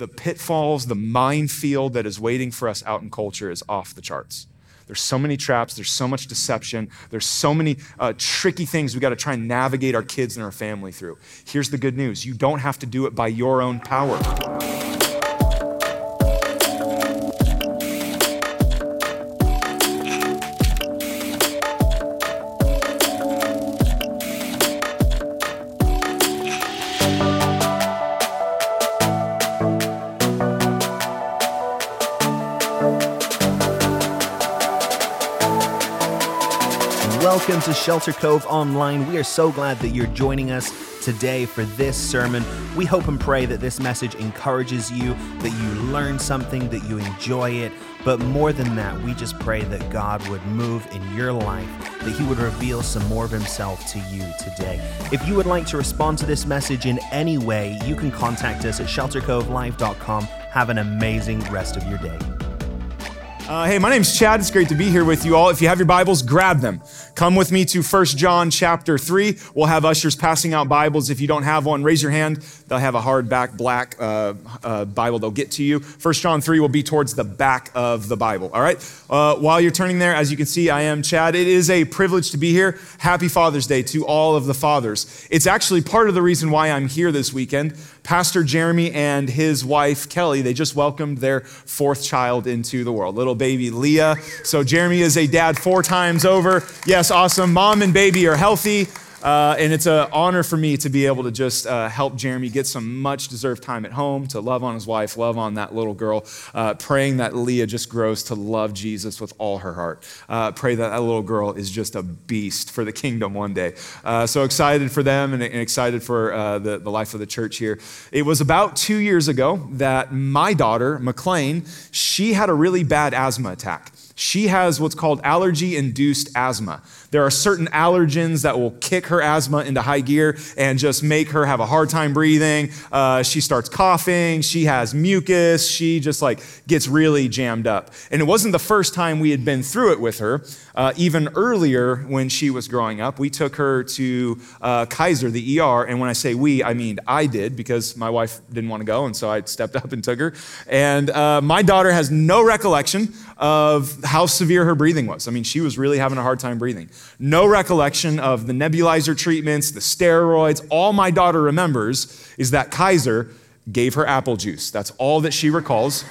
the pitfalls, the minefield that is waiting for us out in culture is off the charts. There's so many traps, there's so much deception, there's so many uh, tricky things we got to try and navigate our kids and our family through. Here's the good news you don't have to do it by your own power. To Shelter Cove Online. We are so glad that you're joining us today for this sermon. We hope and pray that this message encourages you, that you learn something, that you enjoy it. But more than that, we just pray that God would move in your life, that He would reveal some more of Himself to you today. If you would like to respond to this message in any way, you can contact us at sheltercovelive.com. Have an amazing rest of your day. Uh, hey, my name's Chad. It's great to be here with you all. If you have your Bibles, grab them. Come with me to 1 John chapter 3. We'll have ushers passing out Bibles. If you don't have one, raise your hand. They'll have a hardback black uh, uh, Bible they'll get to you. 1 John 3 will be towards the back of the Bible. All right? Uh, while you're turning there, as you can see, I am Chad. It is a privilege to be here. Happy Father's Day to all of the fathers. It's actually part of the reason why I'm here this weekend. Pastor Jeremy and his wife Kelly, they just welcomed their fourth child into the world, little baby Leah. So Jeremy is a dad four times over. Yes, awesome. Mom and baby are healthy. Uh, and it's an honor for me to be able to just uh, help Jeremy get some much deserved time at home, to love on his wife, love on that little girl, uh, praying that Leah just grows to love Jesus with all her heart. Uh, pray that that little girl is just a beast for the kingdom one day. Uh, so excited for them and, and excited for uh, the, the life of the church here. It was about two years ago that my daughter, McLean, she had a really bad asthma attack. She has what's called allergy induced asthma. There are certain allergens that will kick her asthma into high gear and just make her have a hard time breathing. Uh, she starts coughing. She has mucus. She just like gets really jammed up. And it wasn't the first time we had been through it with her. Uh, even earlier, when she was growing up, we took her to uh, Kaiser, the ER. And when I say we, I mean I did because my wife didn't want to go. And so I stepped up and took her. And uh, my daughter has no recollection of how severe her breathing was. I mean, she was really having a hard time breathing. No recollection of the nebulizer treatments, the steroids. All my daughter remembers is that Kaiser gave her apple juice. That's all that she recalls.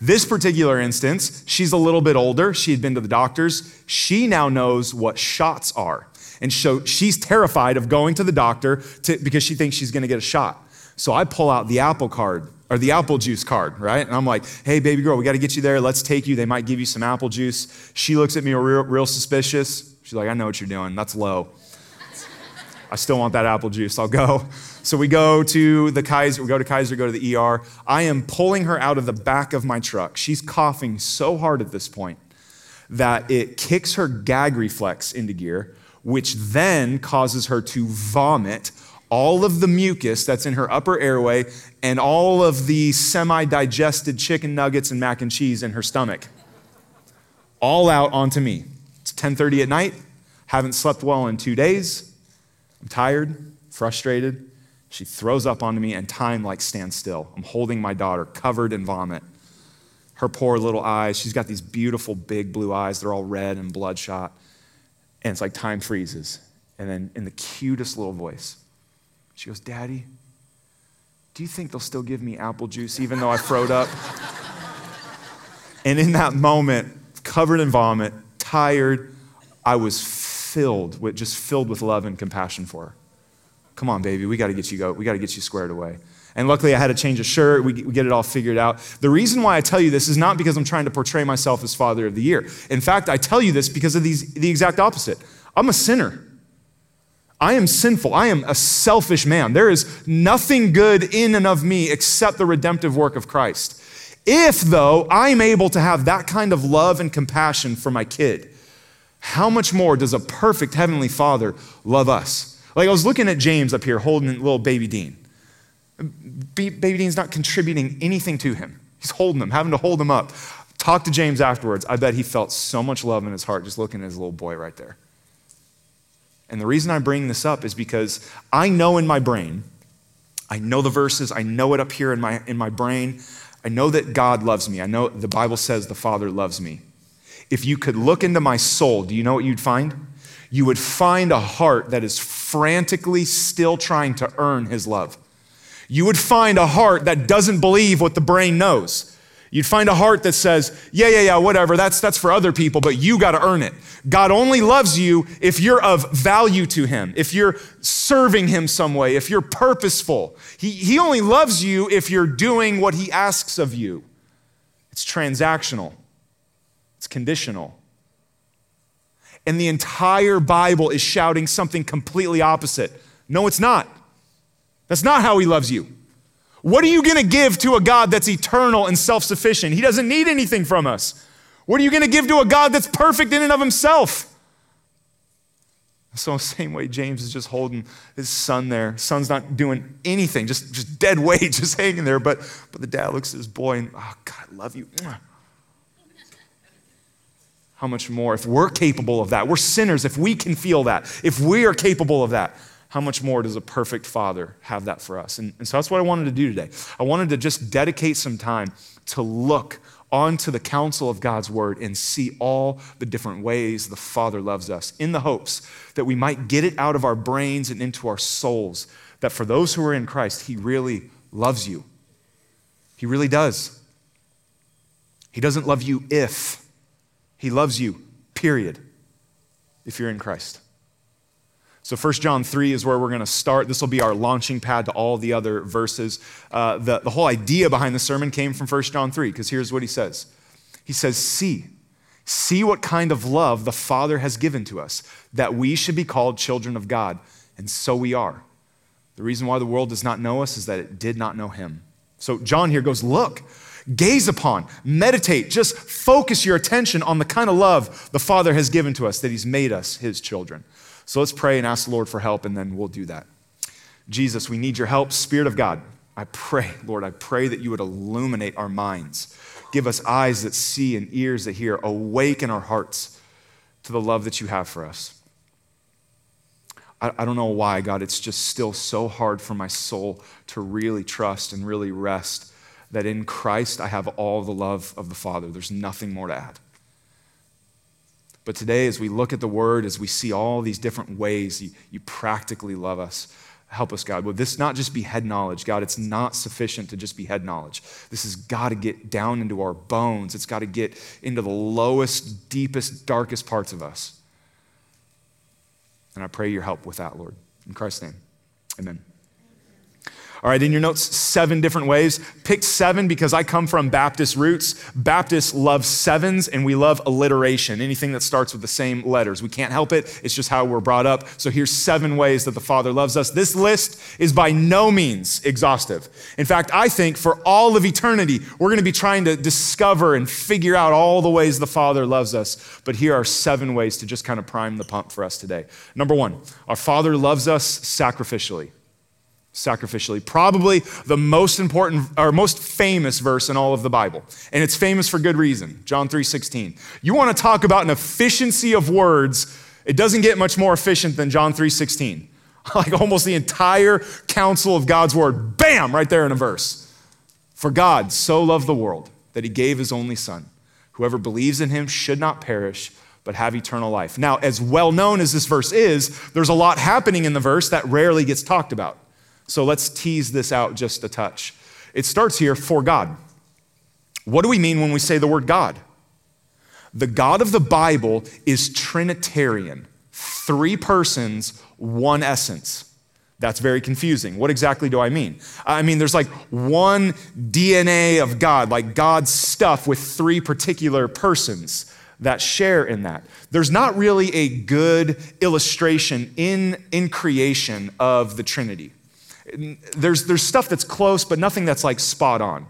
This particular instance, she's a little bit older. She had been to the doctors. She now knows what shots are. And so she's terrified of going to the doctor to, because she thinks she's going to get a shot. So I pull out the apple card or the apple juice card, right? And I'm like, hey, baby girl, we got to get you there. Let's take you. They might give you some apple juice. She looks at me real, real suspicious. She's like, I know what you're doing. That's low. I still want that apple juice. I'll go. So we go to the Kaiser, we go to Kaiser, go to the ER. I am pulling her out of the back of my truck. She's coughing so hard at this point that it kicks her gag reflex into gear, which then causes her to vomit all of the mucus that's in her upper airway and all of the semi-digested chicken nuggets and mac and cheese in her stomach. All out onto me. It's 10.30 at night. Haven't slept well in two days. I'm tired frustrated. She throws up onto me and time like stands still. I'm holding my daughter covered in vomit. Her poor little eyes she's got these beautiful big blue eyes. They're all red and bloodshot. And it's like time freezes. And then in the cutest little voice she goes, Daddy, do you think they'll still give me apple juice even though I froed up? and in that moment, covered in vomit, tired, I was filled with just filled with love and compassion for her. Come on, baby, we got to get you go. We got to get you squared away. And luckily, I had to change a shirt. We, we get it all figured out. The reason why I tell you this is not because I'm trying to portray myself as Father of the Year. In fact, I tell you this because of these, the exact opposite. I'm a sinner. I am sinful. I am a selfish man. There is nothing good in and of me except the redemptive work of Christ. If, though, I'm able to have that kind of love and compassion for my kid, how much more does a perfect Heavenly Father love us? Like I was looking at James up here holding little baby Dean. Baby Dean's not contributing anything to him. He's holding him, having to hold him up. Talk to James afterwards. I bet he felt so much love in his heart just looking at his little boy right there. And the reason I bring this up is because I know in my brain I know the verses, I know it up here in my, in my brain. I know that God loves me. I know the Bible says the Father loves me. If you could look into my soul, do you know what you'd find? You would find a heart that is frantically still trying to earn his love. You would find a heart that doesn't believe what the brain knows. You'd find a heart that says, yeah, yeah, yeah, whatever, that's, that's for other people, but you got to earn it. God only loves you if you're of value to Him, if you're serving Him some way, if you're purposeful. He, he only loves you if you're doing what He asks of you. It's transactional, it's conditional. And the entire Bible is shouting something completely opposite. No, it's not. That's not how He loves you. What are you going to give to a God that's eternal and self sufficient? He doesn't need anything from us. What are you going to give to a God that's perfect in and of himself? So, same way James is just holding his son there. Son's not doing anything, just, just dead weight, just hanging there. But, but the dad looks at his boy and, oh, God, I love you. How much more? If we're capable of that, we're sinners. If we can feel that, if we are capable of that, how much more does a perfect father have that for us? And, and, so that's what I wanted to do today. I wanted to just dedicate some time to look onto the counsel of God's word and see all the different ways the Father loves us in the hopes that we might get it out of our brains and into our souls. That for those who are in Christ, He really loves you. He really does. He doesn't love you if, He loves you, period, if you're in Christ. So 1 John 3 is where we're going to start. This will be our launching pad to all the other verses. Uh, the, the whole idea behind the sermon came from 1 John 3, because here's what he says. He says, See, see what kind of love the Father has given to us, that we should be called children of God. And so we are. The reason why the world does not know us is that it did not know him. So John here goes, Look, gaze upon, meditate, just focus your attention on the kind of love the Father has given to us, that he's made us his children. So let's pray and ask the Lord for help, and then we'll do that. Jesus, we need your help. Spirit of God, I pray, Lord, I pray that you would illuminate our minds. Give us eyes that see and ears that hear. Awaken our hearts to the love that you have for us. I, I don't know why, God, it's just still so hard for my soul to really trust and really rest that in Christ I have all the love of the Father. There's nothing more to add. But today, as we look at the word, as we see all these different ways you, you practically love us, help us, God. Would this not just be head knowledge? God, it's not sufficient to just be head knowledge. This has got to get down into our bones, it's got to get into the lowest, deepest, darkest parts of us. And I pray your help with that, Lord. In Christ's name, amen. All right, in your notes, seven different ways. Pick seven because I come from Baptist roots. Baptists love sevens and we love alliteration, anything that starts with the same letters. We can't help it, it's just how we're brought up. So here's seven ways that the Father loves us. This list is by no means exhaustive. In fact, I think for all of eternity, we're going to be trying to discover and figure out all the ways the Father loves us. But here are seven ways to just kind of prime the pump for us today. Number one, our Father loves us sacrificially sacrificially. Probably the most important or most famous verse in all of the Bible. And it's famous for good reason. John 3:16. You want to talk about an efficiency of words, it doesn't get much more efficient than John 3:16. Like almost the entire counsel of God's word, bam, right there in a verse. For God so loved the world that he gave his only son. Whoever believes in him should not perish, but have eternal life. Now, as well known as this verse is, there's a lot happening in the verse that rarely gets talked about. So let's tease this out just a touch. It starts here for God. What do we mean when we say the word God? The God of the Bible is Trinitarian, three persons, one essence. That's very confusing. What exactly do I mean? I mean, there's like one DNA of God, like God's stuff with three particular persons that share in that. There's not really a good illustration in, in creation of the Trinity there's, there's stuff that's close, but nothing that's like spot on.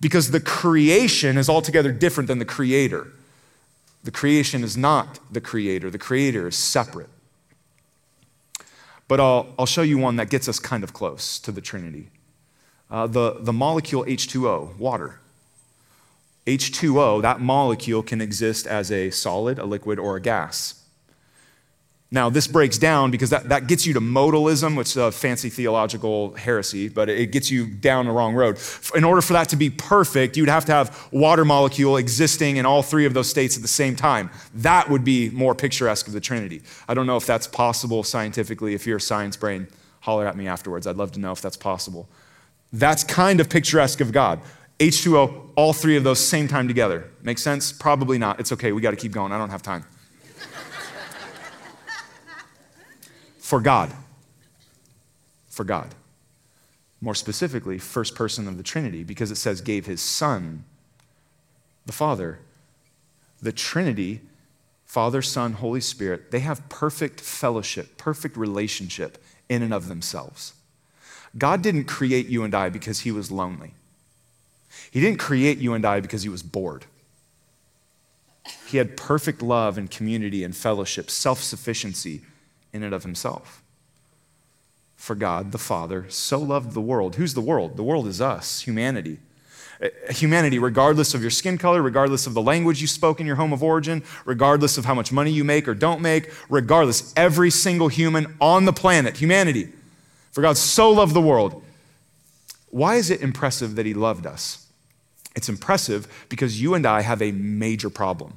Because the creation is altogether different than the creator. The creation is not the creator, the creator is separate. But I'll, I'll show you one that gets us kind of close to the Trinity. Uh, the, the molecule H2O, water. H2O, that molecule can exist as a solid, a liquid, or a gas. Now, this breaks down because that, that gets you to modalism, which is a fancy theological heresy, but it gets you down the wrong road. In order for that to be perfect, you'd have to have water molecule existing in all three of those states at the same time. That would be more picturesque of the Trinity. I don't know if that's possible scientifically. If you're a science brain, holler at me afterwards. I'd love to know if that's possible. That's kind of picturesque of God. H2O, all three of those same time together. Make sense? Probably not. It's okay. We got to keep going. I don't have time. For God. For God. More specifically, first person of the Trinity, because it says gave his Son, the Father. The Trinity, Father, Son, Holy Spirit, they have perfect fellowship, perfect relationship in and of themselves. God didn't create you and I because he was lonely. He didn't create you and I because he was bored. He had perfect love and community and fellowship, self sufficiency in and of himself. For God the Father so loved the world. Who's the world? The world is us, humanity. Uh, humanity, regardless of your skin color, regardless of the language you spoke in your home of origin, regardless of how much money you make or don't make, regardless, every single human on the planet, humanity. For God so loved the world. Why is it impressive that He loved us? It's impressive because you and I have a major problem.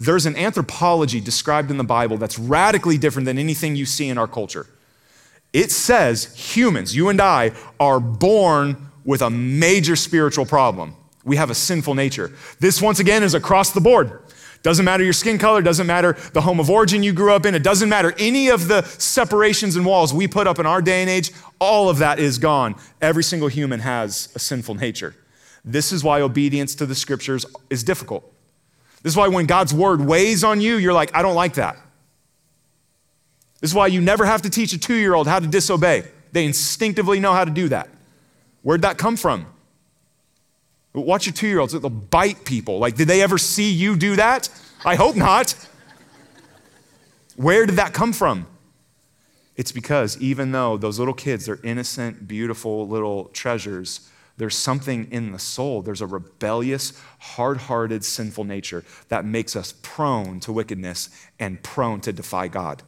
There's an anthropology described in the Bible that's radically different than anything you see in our culture. It says humans, you and I, are born with a major spiritual problem. We have a sinful nature. This, once again, is across the board. Doesn't matter your skin color, doesn't matter the home of origin you grew up in, it doesn't matter any of the separations and walls we put up in our day and age, all of that is gone. Every single human has a sinful nature. This is why obedience to the scriptures is difficult. This is why when God's word weighs on you, you're like, I don't like that. This is why you never have to teach a two year old how to disobey. They instinctively know how to do that. Where'd that come from? Watch your two year olds, they'll bite people. Like, did they ever see you do that? I hope not. Where did that come from? It's because even though those little kids, they're innocent, beautiful little treasures, there's something in the soul. There's a rebellious, hard hearted, sinful nature that makes us prone to wickedness and prone to defy God.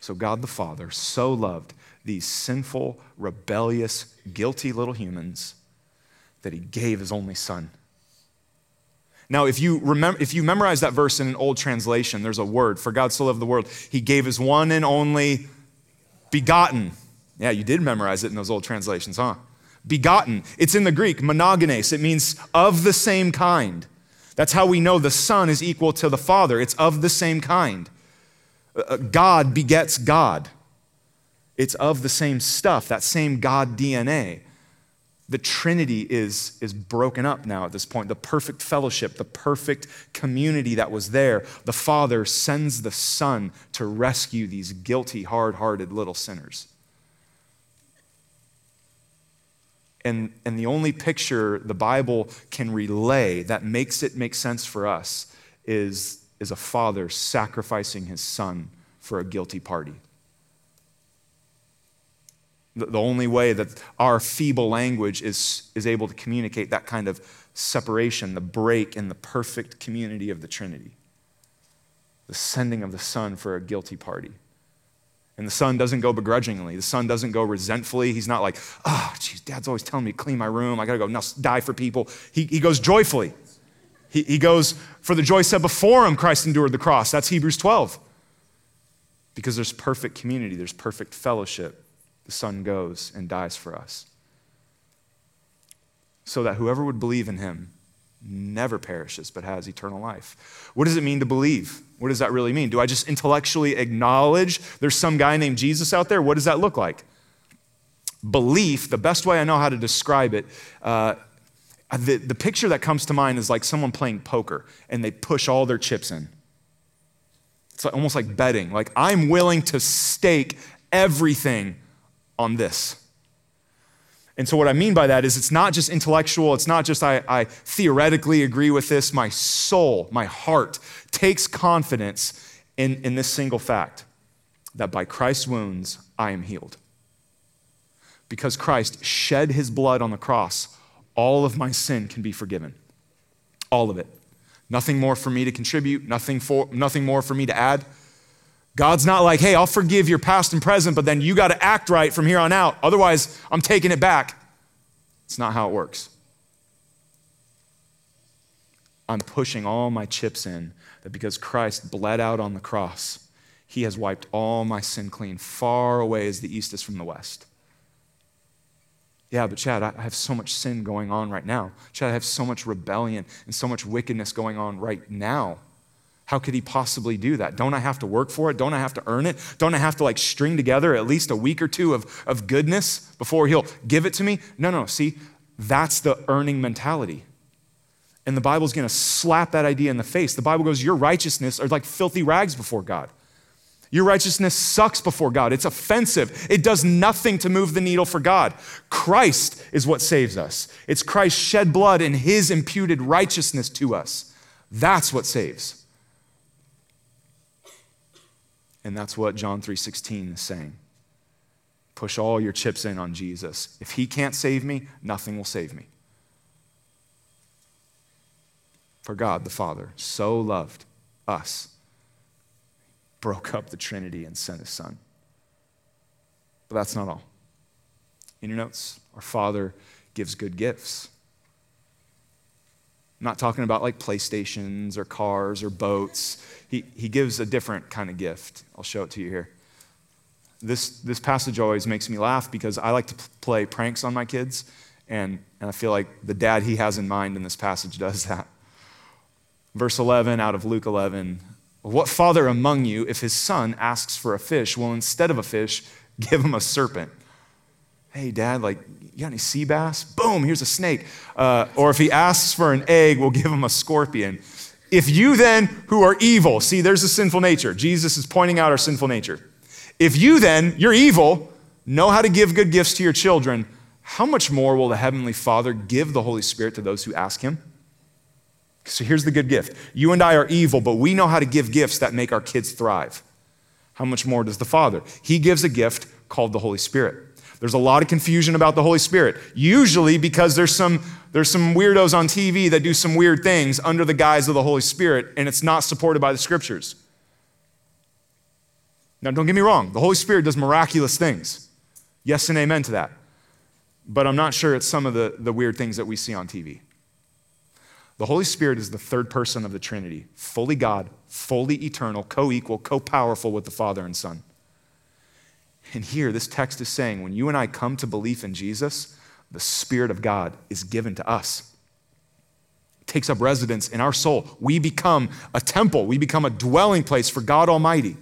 So, God the Father so loved these sinful, rebellious, guilty little humans that he gave his only son. Now, if you, remember, if you memorize that verse in an old translation, there's a word for God so loved the world. He gave his one and only begotten yeah, you did memorize it in those old translations, huh? Begotten. It's in the Greek, monogenes. It means of the same kind. That's how we know the Son is equal to the Father. It's of the same kind. Uh, uh, God begets God. It's of the same stuff, that same God DNA. The Trinity is, is broken up now at this point. The perfect fellowship, the perfect community that was there. The Father sends the Son to rescue these guilty, hard hearted little sinners. And, and the only picture the Bible can relay that makes it make sense for us is, is a father sacrificing his son for a guilty party. The, the only way that our feeble language is, is able to communicate that kind of separation, the break in the perfect community of the Trinity, the sending of the son for a guilty party. And the son doesn't go begrudgingly. The son doesn't go resentfully. He's not like, ah, oh, geez, dad's always telling me to clean my room. I got to go now die for people. He, he goes joyfully. He, he goes for the joy set before him, Christ endured the cross. That's Hebrews 12. Because there's perfect community, there's perfect fellowship. The son goes and dies for us. So that whoever would believe in him never perishes but has eternal life. What does it mean to believe? What does that really mean? Do I just intellectually acknowledge there's some guy named Jesus out there? What does that look like? Belief, the best way I know how to describe it, uh, the, the picture that comes to mind is like someone playing poker and they push all their chips in. It's almost like betting. Like, I'm willing to stake everything on this. And so, what I mean by that is it's not just intellectual, it's not just I, I, theoretically agree with this. My soul, my heart takes confidence in, in this single fact that by Christ's wounds, I am healed. Because Christ shed his blood on the cross, all of my sin can be forgiven. All of it. Nothing more for me to contribute, nothing, for, nothing more for me to add. God's not like, hey, I'll forgive your past and present, but then you got to act right from here on out. Otherwise, I'm taking it back. It's not how it works. I'm pushing all my chips in that because Christ bled out on the cross, he has wiped all my sin clean, far away as the east is from the west. Yeah, but Chad, I have so much sin going on right now. Chad, I have so much rebellion and so much wickedness going on right now. How could he possibly do that? Don't I have to work for it? Don't I have to earn it? Don't I have to like string together at least a week or two of, of goodness before he'll give it to me? No, no, see, that's the earning mentality. And the Bible's gonna slap that idea in the face. The Bible goes, Your righteousness are like filthy rags before God. Your righteousness sucks before God. It's offensive. It does nothing to move the needle for God. Christ is what saves us. It's Christ's shed blood and his imputed righteousness to us. That's what saves. And that's what John 3:16 is saying. Push all your chips in on Jesus. If he can't save me, nothing will save me. For God the Father so loved us, broke up the Trinity and sent his son. But that's not all. In your notes, our Father gives good gifts. I'm not talking about like PlayStations or cars or boats. He, he gives a different kind of gift. I'll show it to you here. This, this passage always makes me laugh because I like to play pranks on my kids, and, and I feel like the dad he has in mind in this passage does that. Verse 11 out of Luke 11 What father among you, if his son asks for a fish, will instead of a fish give him a serpent? Hey, dad, like, you got any sea bass? Boom, here's a snake. Uh, or if he asks for an egg, we'll give him a scorpion. If you then, who are evil, see, there's a sinful nature. Jesus is pointing out our sinful nature. If you then, you're evil, know how to give good gifts to your children, how much more will the Heavenly Father give the Holy Spirit to those who ask Him? So here's the good gift. You and I are evil, but we know how to give gifts that make our kids thrive. How much more does the Father? He gives a gift called the Holy Spirit. There's a lot of confusion about the Holy Spirit, usually because there's some, there's some weirdos on TV that do some weird things under the guise of the Holy Spirit, and it's not supported by the scriptures. Now, don't get me wrong, the Holy Spirit does miraculous things. Yes and amen to that. But I'm not sure it's some of the, the weird things that we see on TV. The Holy Spirit is the third person of the Trinity, fully God, fully eternal, co equal, co powerful with the Father and Son. And here, this text is saying when you and I come to belief in Jesus, the Spirit of God is given to us. It takes up residence in our soul. We become a temple, we become a dwelling place for God Almighty.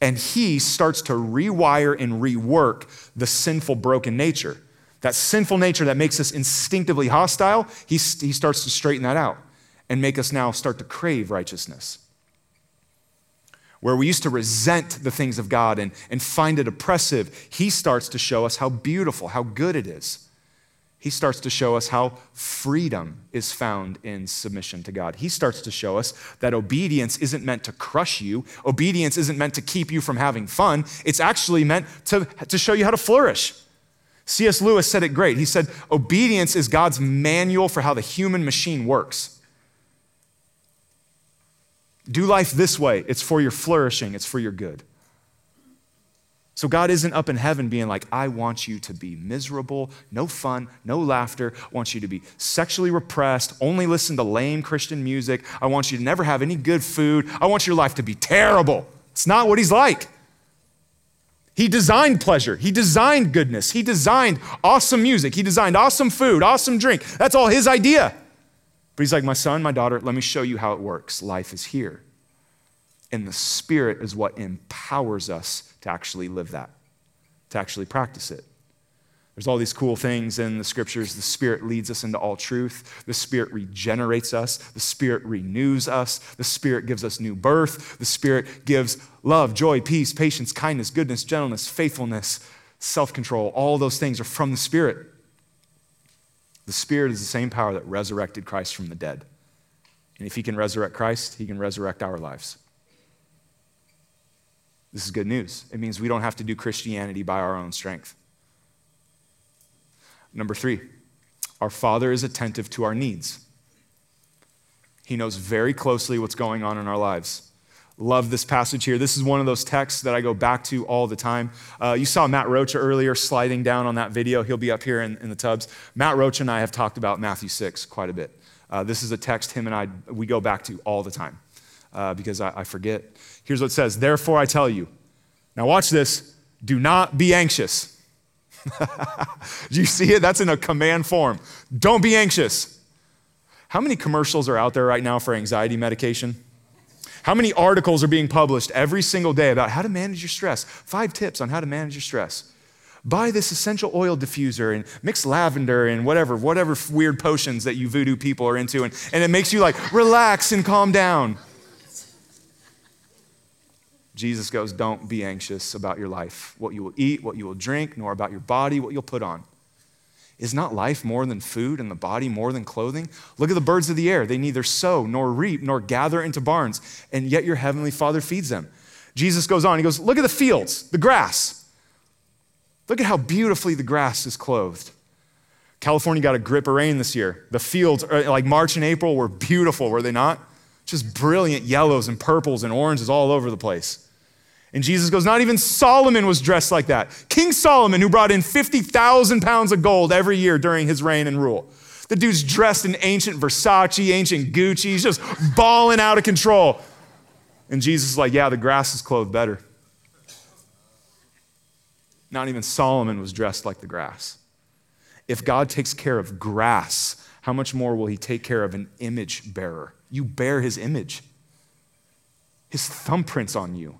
And He starts to rewire and rework the sinful, broken nature. That sinful nature that makes us instinctively hostile, he, he starts to straighten that out and make us now start to crave righteousness where we used to resent the things of God and, and find it oppressive, he starts to show us how beautiful, how good it is. He starts to show us how freedom is found in submission to God. He starts to show us that obedience isn't meant to crush you. Obedience isn't meant to keep you from having fun. It's actually meant to, to show you how to flourish. C.S. Lewis said it great. He said, Obedience is God's manual for how the human machine works. Do life this way. It's for your flourishing, it's for your good. So God isn't up in heaven being like, I want you to be miserable, no fun, no laughter. I want you to be sexually repressed, only listen to lame Christian music. I want you to never have any good food. I want your life to be terrible. It's not what He's like. He designed pleasure. He designed goodness. He designed awesome music. He designed awesome food, awesome drink. That's all His idea. But he's like, My son, my daughter, let me show you how it works. Life is here. And the Spirit is what empowers us to actually live that, to actually practice it. There's all these cool things in the scriptures. The Spirit leads us into all truth. The Spirit regenerates us. The Spirit renews us. The Spirit gives us new birth. The Spirit gives love, joy, peace, patience, kindness, goodness, gentleness, faithfulness, self control. All those things are from the Spirit. The Spirit is the same power that resurrected Christ from the dead. And if He can resurrect Christ, He can resurrect our lives. This is good news. It means we don't have to do Christianity by our own strength. Number three, our Father is attentive to our needs. He knows very closely what's going on in our lives. Love this passage here. This is one of those texts that I go back to all the time. Uh, you saw Matt Rocha earlier sliding down on that video. He'll be up here in, in the tubs. Matt Rocha and I have talked about Matthew 6 quite a bit. Uh, this is a text him and I, we go back to all the time uh, because I, I forget. Here's what it says Therefore, I tell you. Now, watch this. Do not be anxious. Do you see it? That's in a command form. Don't be anxious. How many commercials are out there right now for anxiety medication? How many articles are being published every single day about how to manage your stress? Five tips on how to manage your stress. Buy this essential oil diffuser and mix lavender and whatever, whatever weird potions that you voodoo people are into, and, and it makes you like relax and calm down. Jesus goes, Don't be anxious about your life, what you will eat, what you will drink, nor about your body, what you'll put on. Is not life more than food and the body more than clothing? Look at the birds of the air. They neither sow nor reap nor gather into barns, and yet your heavenly Father feeds them. Jesus goes on, he goes, Look at the fields, the grass. Look at how beautifully the grass is clothed. California got a grip of rain this year. The fields, uh, like March and April, were beautiful, were they not? Just brilliant yellows and purples and oranges all over the place. And Jesus goes, Not even Solomon was dressed like that. King Solomon, who brought in 50,000 pounds of gold every year during his reign and rule. The dude's dressed in ancient Versace, ancient Gucci. He's just balling out of control. And Jesus is like, Yeah, the grass is clothed better. Not even Solomon was dressed like the grass. If God takes care of grass, how much more will he take care of an image bearer? You bear his image, his thumbprints on you.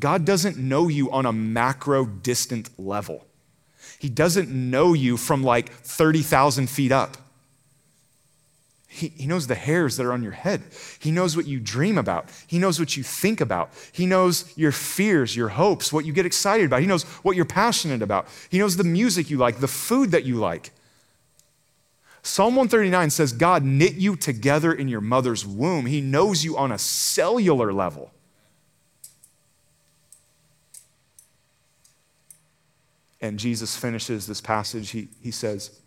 God doesn't know you on a macro distant level. He doesn't know you from like 30,000 feet up. He, he knows the hairs that are on your head. He knows what you dream about. He knows what you think about. He knows your fears, your hopes, what you get excited about. He knows what you're passionate about. He knows the music you like, the food that you like. Psalm 139 says God knit you together in your mother's womb. He knows you on a cellular level. And Jesus finishes this passage. He, he says,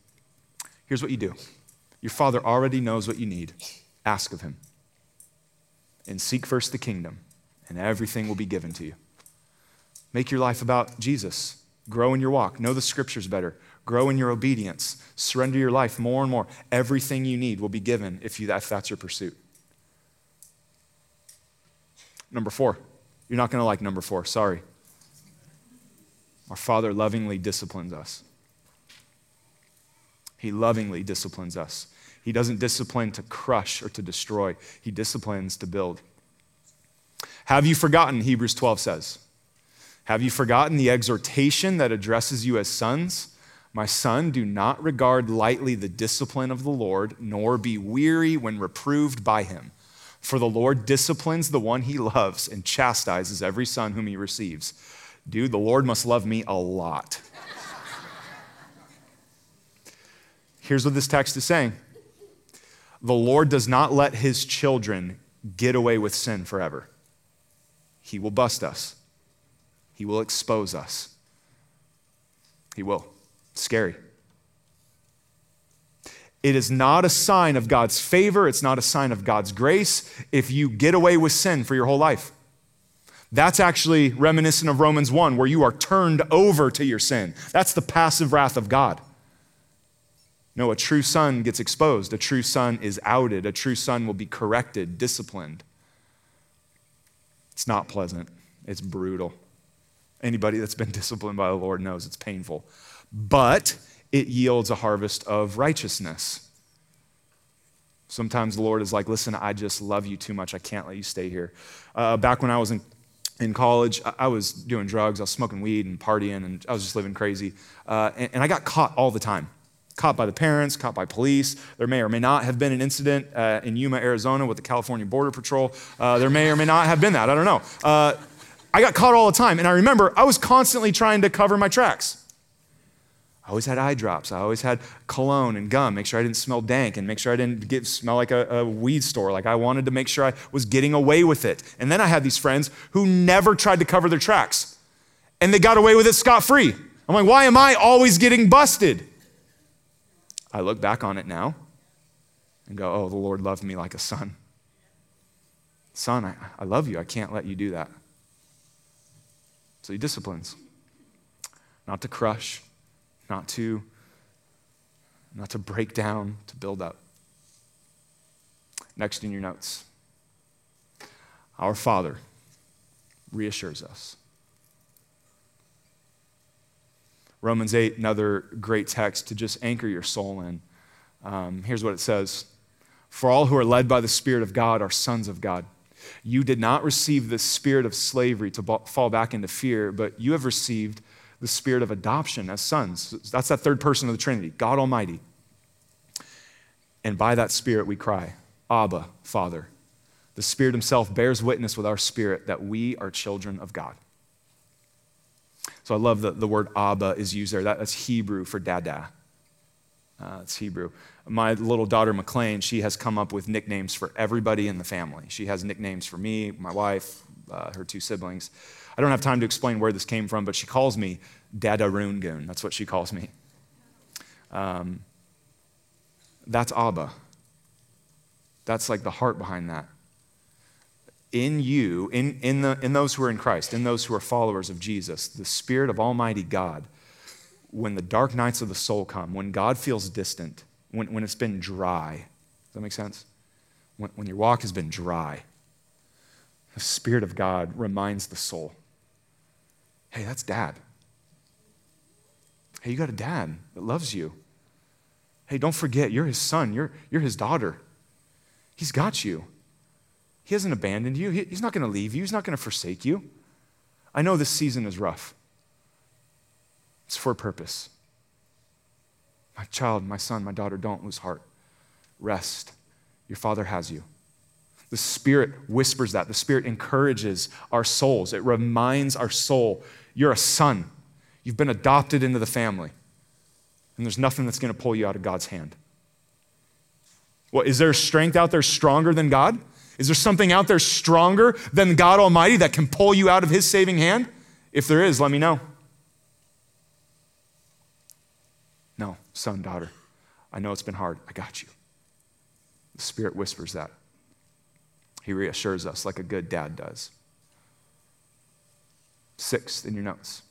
Here's what you do your Father already knows what you need. Ask of Him. And seek first the kingdom, and everything will be given to you. Make your life about Jesus. Grow in your walk. Know the scriptures better. Grow in your obedience. Surrender your life more and more. Everything you need will be given if, you, if that's your pursuit. Number four. You're not going to like number four. Sorry. Our Father lovingly disciplines us. He lovingly disciplines us. He doesn't discipline to crush or to destroy, He disciplines to build. Have you forgotten, Hebrews 12 says? Have you forgotten the exhortation that addresses you as sons? My son, do not regard lightly the discipline of the Lord, nor be weary when reproved by him. For the Lord disciplines the one he loves and chastises every son whom he receives. Dude, the Lord must love me a lot. Here's what this text is saying The Lord does not let his children get away with sin forever. He will bust us, he will expose us. He will. scary. It is not a sign of God's favor. It's not a sign of God's grace if you get away with sin for your whole life. That's actually reminiscent of Romans 1, where you are turned over to your sin. That's the passive wrath of God. No, a true son gets exposed. A true son is outed. A true son will be corrected, disciplined. It's not pleasant, it's brutal. Anybody that's been disciplined by the Lord knows it's painful. But it yields a harvest of righteousness. Sometimes the Lord is like, listen, I just love you too much. I can't let you stay here. Uh, back when I was in in college, I was doing drugs, I was smoking weed and partying, and I was just living crazy. Uh, and, and, I got caught all the time. Caught by the parents, caught by police. There may or may not have been an incident uh, in Yuma, Arizona with the California Border Patrol. Uh, there may or may not have been that. I don't know. Uh, I got caught all the time. And I remember I was constantly trying to cover my tracks. I always had eye drops. I always had cologne and gum, make sure I didn't smell dank and make sure I didn't get, smell like a, a, weed store. Like I wanted to make sure I was getting away with it. And then I had these friends who never tried to cover their tracks and they got away with it scot free. I'm like, why am I always getting busted? I look back on it now and go, oh, the Lord loved me like a son. Son, I, I love you. I can't let you do that. So he disciplines. Not to crush, not to, not to break down, to build up. Next in your notes. Our Father reassures us. Romans 8, another great text to just anchor your soul in. Um, here's what it says For all who are led by the Spirit of God are sons of God. You did not receive the spirit of slavery to fall back into fear, but you have received the spirit of adoption as sons. That's that third person of the Trinity, God Almighty. And by that spirit we cry, Abba, Father. The Spirit Himself bears witness with our spirit that we are children of God. So I love that the word Abba is used there. That, that's Hebrew for dada. Uh, it's Hebrew. My little daughter, McLean, she has come up with nicknames for everybody in the family. She has nicknames for me, my wife, uh, her two siblings. I don't have time to explain where this came from, but she calls me Dada Roongoon. That's what she calls me. Um, that's Abba. That's like the heart behind that. In you, in, in, the, in those who are in Christ, in those who are followers of Jesus, the Spirit of Almighty God, when the dark nights of the soul come, when God feels distant, when, when it's been dry, does that make sense? When, when your walk has been dry, the Spirit of God reminds the soul hey, that's dad. Hey, you got a dad that loves you. Hey, don't forget, you're his son, you're, you're his daughter. He's got you. He hasn't abandoned you. He, he's not going to leave you. He's not going to forsake you. I know this season is rough. It's for a purpose. My child, my son, my daughter, don't lose heart. Rest. Your father has you. The Spirit whispers that. The Spirit encourages our souls. It reminds our soul you're a son. You've been adopted into the family. And there's nothing that's going to pull you out of God's hand. What, is there strength out there stronger than God? Is there something out there stronger than God Almighty that can pull you out of His saving hand? If there is, let me know. No, son, daughter, I know it's been hard. I got you. The Spirit whispers that. He reassures us like a good dad does. Sixth in your notes.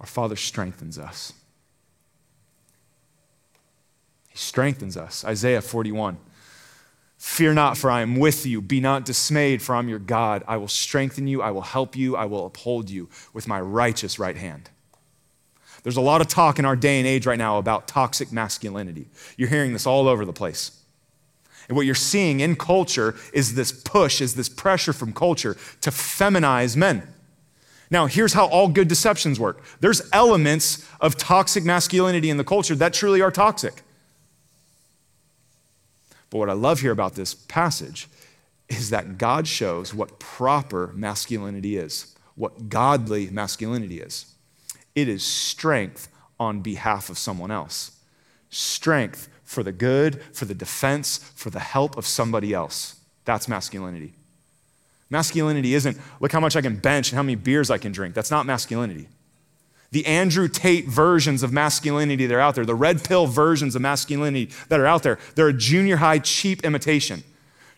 Our Father strengthens us. He strengthens us. Isaiah 41. Fear not, for I am with you. Be not dismayed, for I'm your God. I will strengthen you. I will help you. I will uphold you with my righteous right hand. There's a lot of talk in our day and age right now about toxic masculinity. You're hearing this all over the place. And what you're seeing in culture is this push, is this pressure from culture to feminize men. Now, here's how all good deceptions work there's elements of toxic masculinity in the culture that truly are toxic. But what I love here about this passage is that God shows what proper masculinity is, what godly masculinity is. It is strength on behalf of someone else, strength for the good, for the defense, for the help of somebody else. That's masculinity. Masculinity isn't look how much I can bench and how many beers I can drink. That's not masculinity the Andrew Tate versions of masculinity that are out there, the red pill versions of masculinity that are out there, they're a junior high cheap imitation.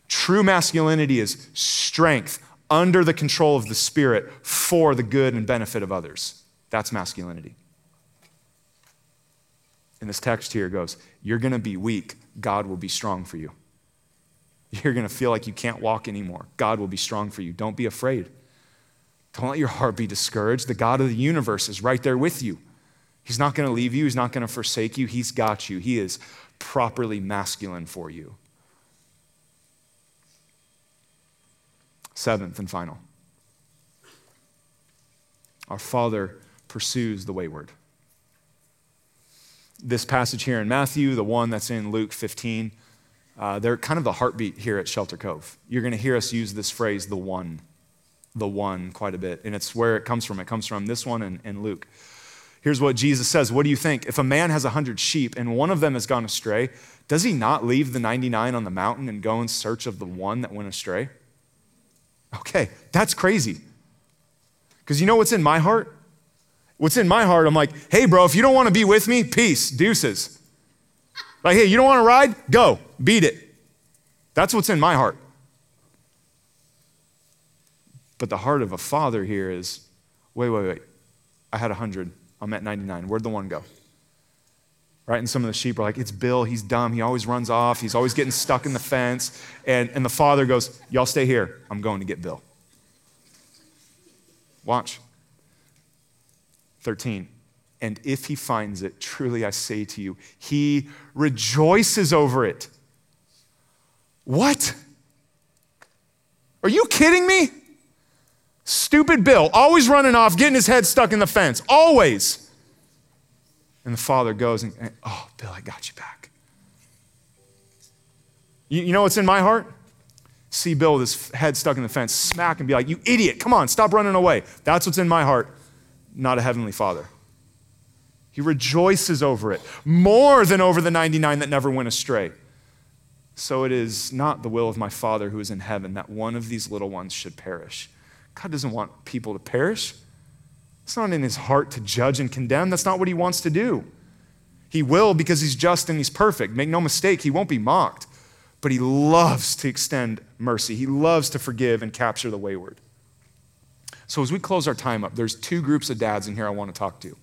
True masculinity is strength under the control of the Spirit for the good and benefit of others. That's masculinity. And this text here goes, You're going to be weak, God will be strong for you. You're going to feel like you can't walk anymore. God will be strong for you. Don't be afraid. Don't let your heart be discouraged. The God of the universe is right there with you. He's not going to leave you, He's not going to forsake you. He's got you. He is properly masculine for you. Seventh and final our Father pursues the wayward. This passage here in Matthew, the one that's in Luke 15, uh, they're kind of the heartbeat here at Shelter Cove. You're going to hear us use this phrase, the one the one quite a bit, and it's where it comes from. It comes from this one and, and Luke. Here's what Jesus says What do you think? If a man has a hundred sheep and one of them has gone astray, does he not leave the 99 on the mountain and go in search of the one that went astray? Okay, that's crazy. Because you know what's in my heart? What's in my heart, I'm like, hey, bro, if you don't want to be with me, peace, deuces. Like, hey, you don't want to ride? Go, beat it. That's what's in my heart. But the heart of a father here is wait, wait, wait. I had 100. I'm at 99. Where'd the one go? Right? And some of the sheep are like, it's Bill. He's dumb. He always runs off. He's always getting stuck in the fence. And, and the father goes, Y'all stay here. I'm going to get Bill. Watch. 13. And if he finds it, truly I say to you, he rejoices over it. What? Are you kidding me? Stupid Bill, always running off, getting his head stuck in the fence, always. And the father goes and, and oh, Bill, I got you back. You, you know what's in my heart? See Bill with his head stuck in the fence, smack and be like, You idiot, come on, stop running away. That's what's in my heart, not a heavenly father. He rejoices over it more than over the 99 that never went astray. So it is not the will of my Father who is in heaven that one of these little ones should perish. God doesn't want people to perish. It's not in his heart to judge and condemn. That's not what he wants to do. He will because he's just and he's perfect. Make no mistake, he won't be mocked. But he loves to extend mercy, he loves to forgive and capture the wayward. So, as we close our time up, there's two groups of dads in here I want to talk to.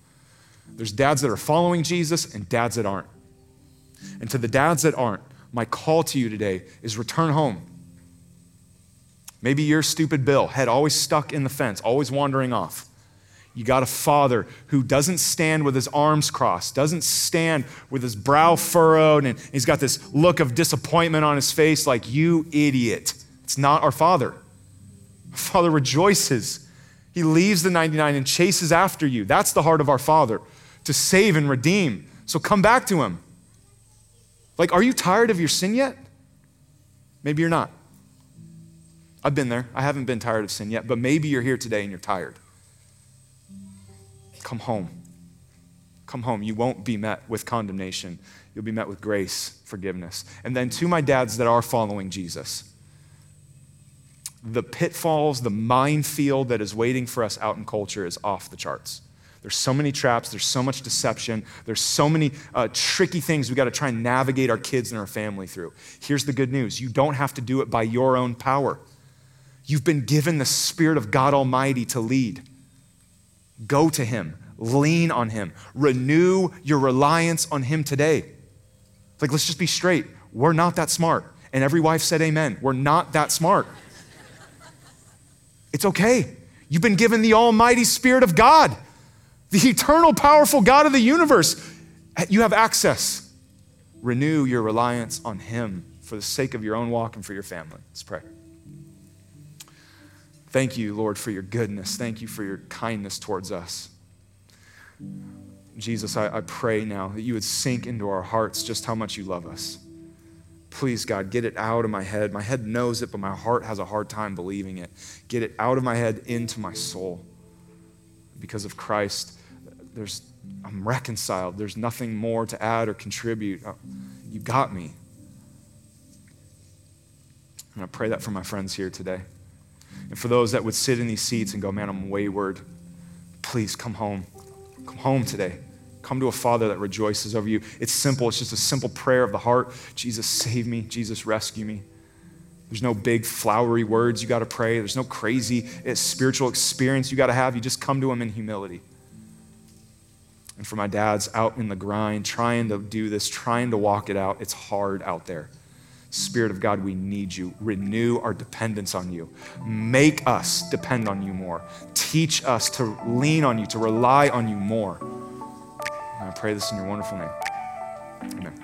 There's dads that are following Jesus and dads that aren't. And to the dads that aren't, my call to you today is return home. Maybe you're stupid Bill, head always stuck in the fence, always wandering off. You got a father who doesn't stand with his arms crossed, doesn't stand with his brow furrowed, and he's got this look of disappointment on his face like, you idiot. It's not our father. Father rejoices. He leaves the 99 and chases after you. That's the heart of our father to save and redeem. So come back to him. Like, are you tired of your sin yet? Maybe you're not. I've been there. I haven't been tired of sin yet, but maybe you're here today and you're tired. Come home. Come home. You won't be met with condemnation. You'll be met with grace, forgiveness. And then to my dads that are following Jesus, the pitfalls, the minefield that is waiting for us out in culture is off the charts. There's so many traps, there's so much deception, there's so many uh, tricky things we got to try and navigate our kids and our family through. Here's the good news you don't have to do it by your own power. You've been given the Spirit of God Almighty to lead. Go to Him, lean on Him, renew your reliance on Him today. Like, let's just be straight. We're not that smart. And every wife said, Amen. We're not that smart. It's okay. You've been given the Almighty Spirit of God, the eternal, powerful God of the universe. You have access. Renew your reliance on Him for the sake of your own walk and for your family. Let's pray. Thank you, Lord, for your goodness. Thank you for your kindness towards us. Jesus, I, I, pray now that you would sink into our hearts just how much you love us. Please, God, get it out of my head. My head knows it, but my heart has a hard time believing it. Get it out of my head into my soul. Because of Christ, there's, I'm reconciled. There's nothing more to add or contribute. Uh, you got me. And I pray that for my friends here today. And for those that would sit in these seats and go, man, I'm wayward, please come home. Come home today. Come to a Father that rejoices over you. It's simple, it's just a simple prayer of the heart Jesus, save me. Jesus, rescue me. There's no big flowery words you got to pray. There's no crazy eh, spiritual experience you got to have. You just come to Him in humility. And for my dads out in the grind, trying to do this, trying to walk it out, it's hard out there. Spirit of God, we need you. Renew our dependence on you. Make us depend on you more. Teach us to lean on you, to rely on you more. I pray this in your wonderful name. Amen.